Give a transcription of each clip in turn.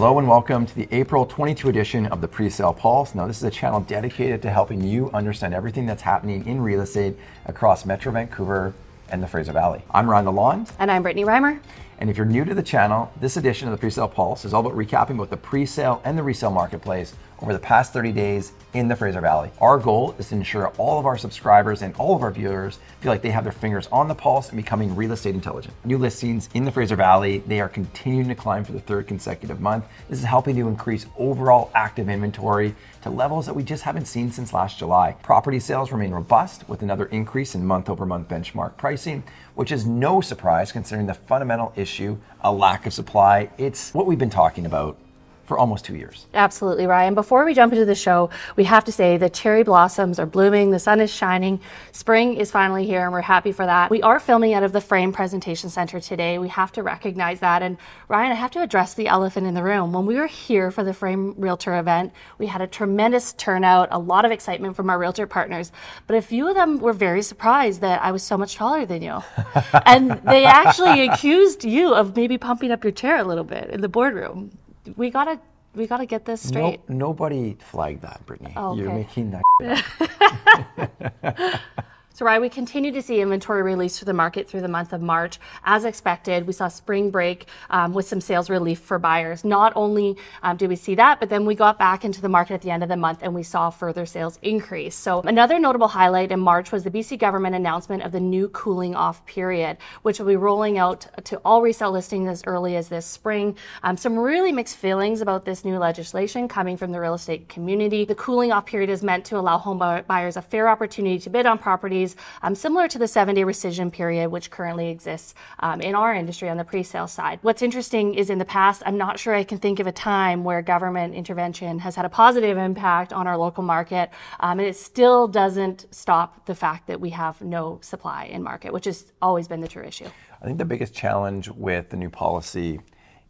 Hello and welcome to the April 22 edition of the Presale Pulse. Now, this is a channel dedicated to helping you understand everything that's happening in real estate across Metro Vancouver and the Fraser Valley. I'm Ryan Lalonde. And I'm Brittany Reimer. And if you're new to the channel, this edition of the Presale Pulse is all about recapping both the presale and the resale marketplace over the past 30 days in the Fraser Valley. Our goal is to ensure all of our subscribers and all of our viewers feel like they have their fingers on the pulse and becoming real estate intelligent. New listings in the Fraser Valley, they are continuing to climb for the third consecutive month. This is helping to increase overall active inventory to levels that we just haven't seen since last July. Property sales remain robust with another increase in month over month benchmark pricing, which is no surprise considering the fundamental issue, a lack of supply. It's what we've been talking about for almost two years. Absolutely, Ryan. Before we jump into the show, we have to say the cherry blossoms are blooming, the sun is shining, spring is finally here, and we're happy for that. We are filming out of the Frame Presentation Center today. We have to recognize that. And Ryan, I have to address the elephant in the room. When we were here for the Frame Realtor event, we had a tremendous turnout, a lot of excitement from our realtor partners, but a few of them were very surprised that I was so much taller than you. and they actually accused you of maybe pumping up your chair a little bit in the boardroom we gotta we gotta get this straight. No, nobody flagged that, Brittany. Oh, okay. You're making that. So, right, we continue to see inventory release to the market through the month of March. As expected, we saw spring break um, with some sales relief for buyers. Not only um, did we see that, but then we got back into the market at the end of the month and we saw further sales increase. So, another notable highlight in March was the BC government announcement of the new cooling off period, which will be rolling out to all resale listings as early as this spring. Um, some really mixed feelings about this new legislation coming from the real estate community. The cooling off period is meant to allow home buyers a fair opportunity to bid on properties um, similar to the seven day rescission period, which currently exists um, in our industry on the pre sale side. What's interesting is in the past, I'm not sure I can think of a time where government intervention has had a positive impact on our local market, um, and it still doesn't stop the fact that we have no supply in market, which has always been the true issue. I think the biggest challenge with the new policy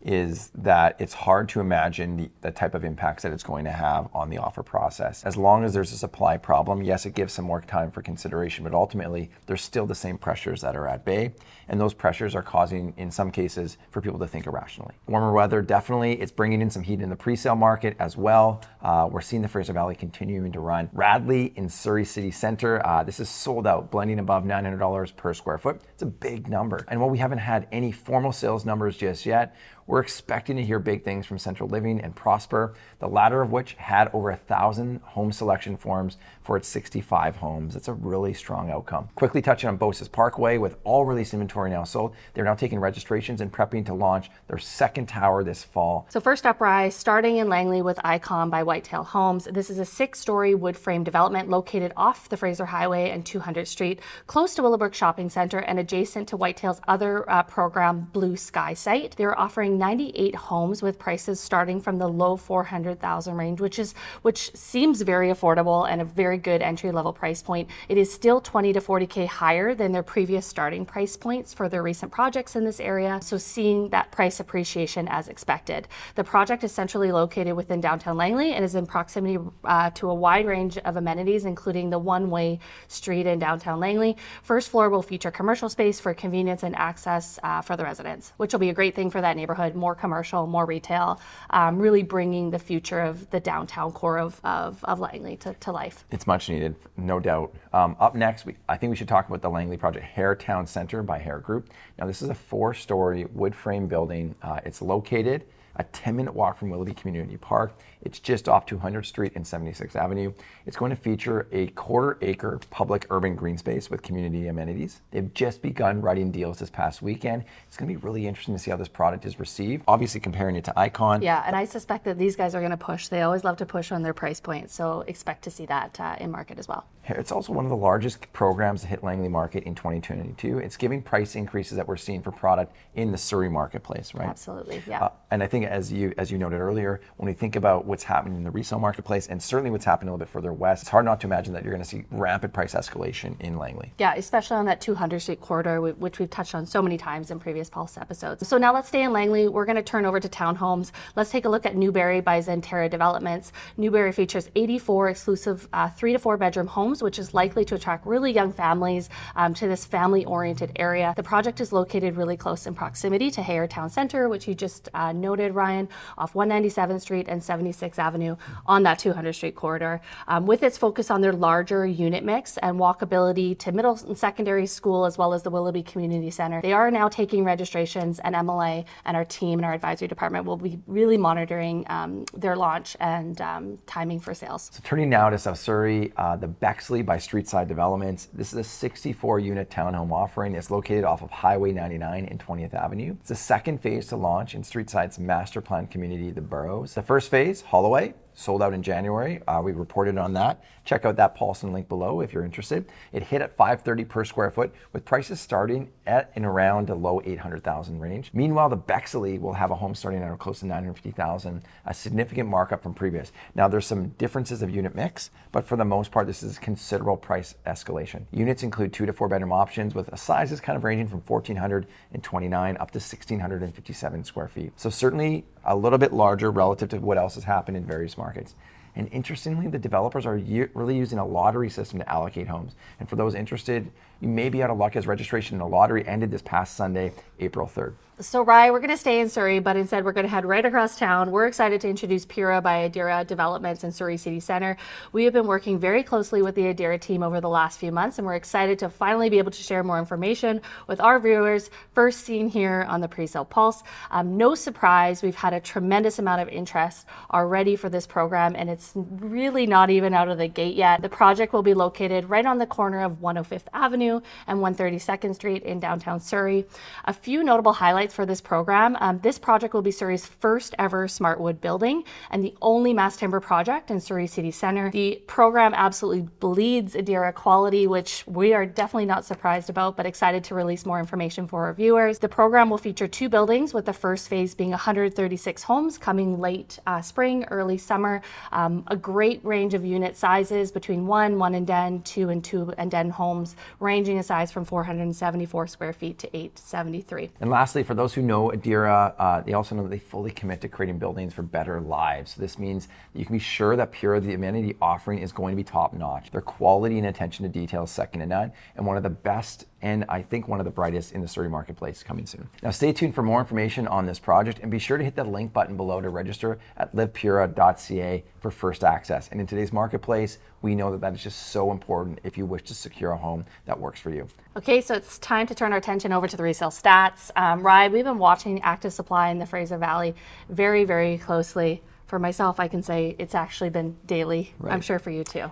is that it's hard to imagine the, the, type of impacts that it's going to have on the offer process. As long as there's a supply problem, yes, it gives some more time for consideration, but ultimately there's still the same pressures that are at bay, and those pressures are causing, in some cases, for people to think irrationally. Warmer weather, definitely, it's bringing in some heat in the pre-sale market as well. Uh, we're seeing the Fraser Valley continuing to run. Radley in Surrey City Centre, uh, this is sold out, blending above $900 per square foot. It's a big number. And while we haven't had any formal sales numbers just yet, we're expecting to hear big things from Central Living and Prosper, the latter of which had over a thousand home selection forms for its 65 homes. It's a really strong outcome. Quickly touching on Bosa's Parkway, with all released inventory now So they're now taking registrations and prepping to launch their second tower this fall. So first up, Rise, starting in Langley with Icon by Whitetail Homes. This is a six-story wood frame development located off the Fraser Highway and 200th Street, close to Willowbrook Shopping Center and adjacent to Whitetail's other uh, program, Blue Sky site. They're offering 98 homes with prices starting from the low 400,000 range, which is which seems very affordable and a very good entry level price point. It is still 20 to 40k higher than their previous starting price points for their recent projects in this area. So seeing that price appreciation as expected. The project is centrally located within downtown Langley and is in proximity uh, to a wide range of amenities, including the one-way street in downtown Langley. First floor will feature commercial space for convenience and access uh, for the residents, which will be a great thing for that neighborhood more commercial, more retail, um, really bringing the future of the downtown core of, of, of Langley to, to life. It's much needed, no doubt. Um, up next, we, I think we should talk about the Langley project, Hayer Town Center by Hayer Group. Now, this is a four story wood frame building. Uh, it's located a 10 minute walk from Willoughby Community Park. It's just off 200th Street and 76th Avenue. It's going to feature a quarter acre public urban green space with community amenities. They've just begun writing deals this past weekend. It's going to be really interesting to see how this product is received. Obviously, comparing it to Icon. Yeah, and I suspect that these guys are going to push. They always love to push on their price points, so expect to see that uh, in market as well. It's also one of the largest programs to hit Langley market in 2022. It's giving price increases that we're seeing for product in the Surrey marketplace, right? Absolutely, yeah. Uh, and I think as you as you noted earlier, when we think about what's happening in the resale marketplace and certainly what's happening a little bit further west, it's hard not to imagine that you're going to see rapid price escalation in Langley. Yeah, especially on that 200 Street corridor, which we've touched on so many times in previous Pulse episodes. So now let's stay in Langley. We're going to turn over to townhomes. Let's take a look at Newberry by Zenterra Developments. Newberry features 84 exclusive uh, three to four bedroom homes, which is likely to attract really young families um, to this family oriented area. The project is located really close in proximity to Hayer Town Center, which you just uh, noted Ryan, off 197th Street and 76th Avenue on that 200 Street corridor. Um, with its focus on their larger unit mix and walkability to middle and secondary school, as well as the Willoughby Community Center, they are now taking registrations, and MLA and our team and our advisory department will be really monitoring um, their launch and um, timing for sales. So turning now to South Surrey, uh, the Bexley by Streetside Developments. This is a 64 unit townhome offering. It's located off of Highway 99 and 20th Avenue. It's the second phase to launch in Streetside's master plan community, the Burrows. The first phase, Holloway, sold out in January. Uh, we reported on that. Check out that Paulson link below if you're interested. It hit at 530 per square foot with prices starting at and around the low 800,000 range. Meanwhile, the Bexley will have a home starting at close to 950,000, a significant markup from previous. Now there's some differences of unit mix, but for the most part, this is considerable price escalation. Units include two to four bedroom options with sizes kind of ranging from 1,429 up to 1,657 square feet. So certainly a little bit larger relative to what else has happened in various markets. And interestingly, the developers are really using a lottery system to allocate homes. And for those interested, you may be out of luck as registration in a lottery ended this past Sunday, April 3rd. So, Rye, we're going to stay in Surrey, but instead we're going to head right across town. We're excited to introduce Pura by Adera Developments in Surrey City Centre. We have been working very closely with the Adera team over the last few months, and we're excited to finally be able to share more information with our viewers. First seen here on the Presale Pulse. Um, no surprise, we've had a tremendous amount of interest already for this program, and it's really not even out of the gate yet. The project will be located right on the corner of 105th Avenue and 132nd Street in downtown Surrey. A few notable highlights for this program. Um, this project will be Surrey's first ever smart wood building and the only mass timber project in Surrey City Centre. The program absolutely bleeds Adera quality, which we are definitely not surprised about, but excited to release more information for our viewers. The program will feature two buildings, with the first phase being 136 homes coming late uh, spring, early summer. Um, a great range of unit sizes between one, one and den, two and two and den homes, ranging in size from 474 square feet to 873. And lastly, for those who know Adera, uh, they also know that they fully commit to creating buildings for better lives. So this means you can be sure that Pura, the amenity offering, is going to be top notch. Their quality and attention to detail is second to none, and one of the best and I think one of the brightest in the Surrey marketplace coming soon. Now, stay tuned for more information on this project and be sure to hit that link button below to register at livepura.ca for first access. And in today's marketplace, we know that that is just so important if you wish to secure a home that works for you. Okay, so it's time to turn our attention over to the resale stats. Um, Ryan, we've been watching active supply in the Fraser Valley very, very closely. For myself, I can say it's actually been daily. Right. I'm sure for you too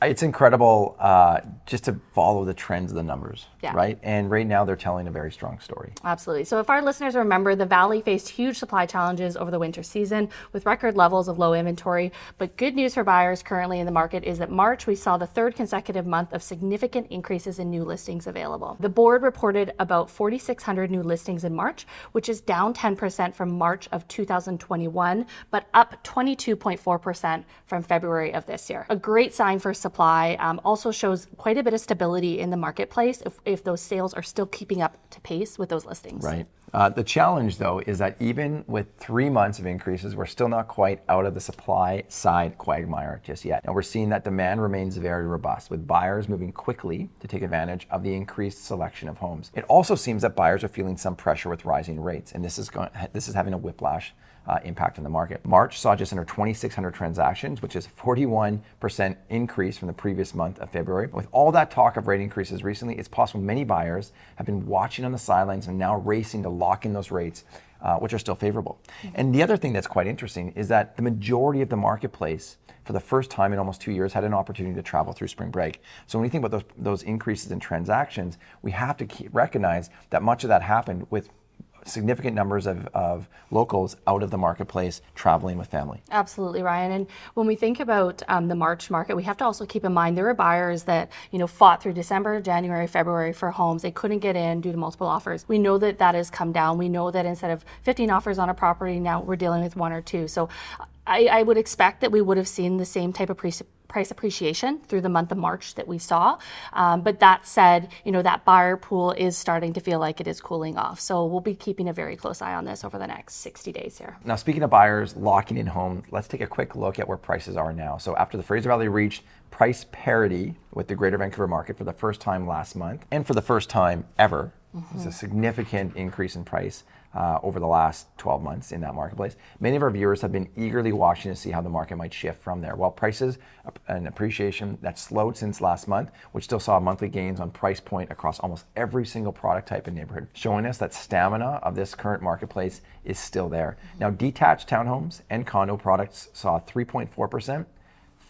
it's incredible uh, just to follow the trends of the numbers, yeah. right? And right now they're telling a very strong story. Absolutely. So if our listeners remember, the Valley faced huge supply challenges over the winter season with record levels of low inventory. But good news for buyers currently in the market is that March we saw the third consecutive month of significant increases in new listings available. The board reported about 4,600 new listings in March, which is down 10% from March of 2021, but up 22.4% from February of this year. A great sign for supply um, also shows quite a bit of stability in the marketplace if, if those sales are still keeping up to pace with those listings. Right. Uh, the challenge, though, is that even with three months of increases, we're still not quite out of the supply side quagmire just yet. And we're seeing that demand remains very robust, with buyers moving quickly to take advantage of the increased selection of homes. It also seems that buyers are feeling some pressure with rising rates, and this is going, this is having a whiplash impact in the market. March saw just under 2,600 transactions, which is a 41% increase from the previous month of February. With all that talk of rate increases recently, it's possible many buyers have been watching on the sidelines and now racing to lock in those rates. Uh, which are still favorable. Mm-hmm. And the other thing that's quite interesting is that the majority of the marketplace, for the first time in almost two years, had an opportunity to travel through spring break. So when we think about those, those increases in transactions, we have to recognize that much of that happened with significant numbers of, of locals out of the marketplace traveling with family. Absolutely, Ryan. And when we think about um, the March market, we have to also keep in mind there were buyers that you know fought through December, January, February for homes. They couldn't get in due to multiple offers. We know that that has come down. We know that instead of 15 offers on a property, now we're dealing with one or two. So I, I would expect that we would have seen the same type of pre- price appreciation through the month of March that we saw. Um, but that said, you know, that buyer pool is starting to feel like it is cooling off. So we'll be keeping a very close eye on this over the next 60 days here. Now, speaking of buyers locking in homes, let's take a quick look at where prices are now. So after the Fraser Valley reached price parity with the Greater Vancouver market for the first time last month and for the first time ever, mm-hmm. it's a significant increase in price. Uh, over the last 12 months in that marketplace. Many of our viewers have been eagerly watching to see how the market might shift from there. While prices and appreciation that slowed since last month, which still saw monthly gains on price point across almost every single product type and neighborhood, showing us that stamina of this current marketplace is still there. Now, detached townhomes and condo products saw 3.4%.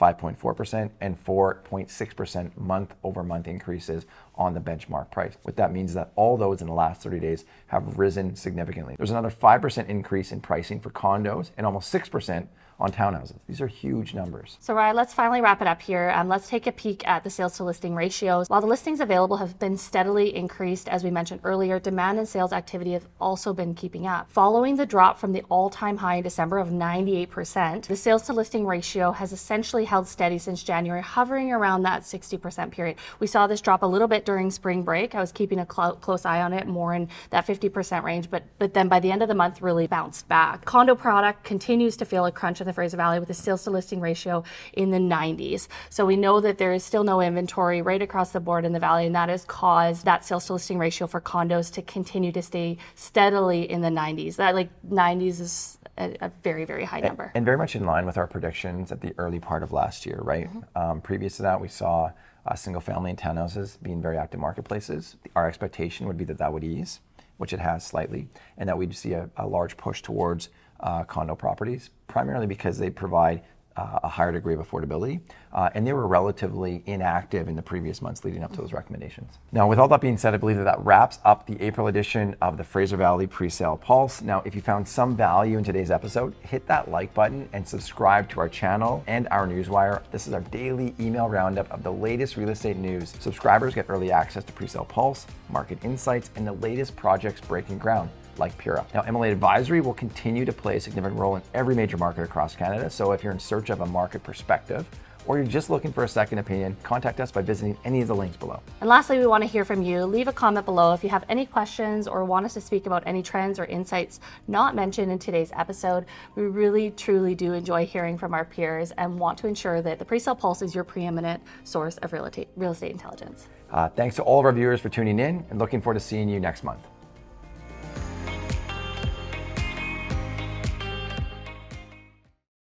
5.4% and 4.6% month over month increases on the benchmark price. What that means is that all those in the last 30 days have risen significantly. There's another 5% increase in pricing for condos and almost 6% on townhouses. These are huge numbers. So, Ryan, let's finally wrap it up here. Um, let's take a peek at the sales to listing ratios. While the listings available have been steadily increased, as we mentioned earlier, demand and sales activity have also been keeping up. Following the drop from the all time high in December of 98%, the sales to listing ratio has essentially held steady since January, hovering around that 60% period. We saw this drop a little bit during spring break. I was keeping a cl- close eye on it, more in that 50% range, but, but then by the end of the month, really bounced back. Condo product continues to feel a crunch the Fraser Valley with a sales to listing ratio in the 90s. So we know that there is still no inventory right across the board in the valley, and that has caused that sales to listing ratio for condos to continue to stay steadily in the 90s. That like 90s is a, a very, very high number. And, and, very much in line with our predictions at the early part of last year, right? Mm-hmm. Um, previous to that, we saw uh, single family and townhouses being very active marketplaces. Our expectation would be that that would ease, which it has slightly, and that we'd see a, a large push towards uh, condo properties, primarily because they provide uh, a higher degree of affordability, uh, and they were relatively inactive in the previous months leading up to those recommendations. Now, with all that being said, I believe that that wraps up the April edition of the Fraser Valley Presale Pulse. Now, if you found some value in today's episode, hit that like button and subscribe to our channel and our newswire. This is our daily email roundup of the latest real estate news. Subscribers get early access to Presale Pulse, market insights, and the latest projects breaking ground like Pura. Now, MLA Advisory will continue to play a significant role in every major market across Canada. So if you're in search of a market perspective, or you're just looking for a second opinion, contact us by visiting any of the links below. And lastly, we want to hear from you. Leave a comment below if you have any questions or want us to speak about any trends or insights not mentioned in today's episode. We really, truly do enjoy hearing from our peers and want to ensure that the Presale Pulse is your preeminent source of real estate, real estate intelligence. Uh, thanks to all of our viewers for tuning in and looking forward to seeing you next month.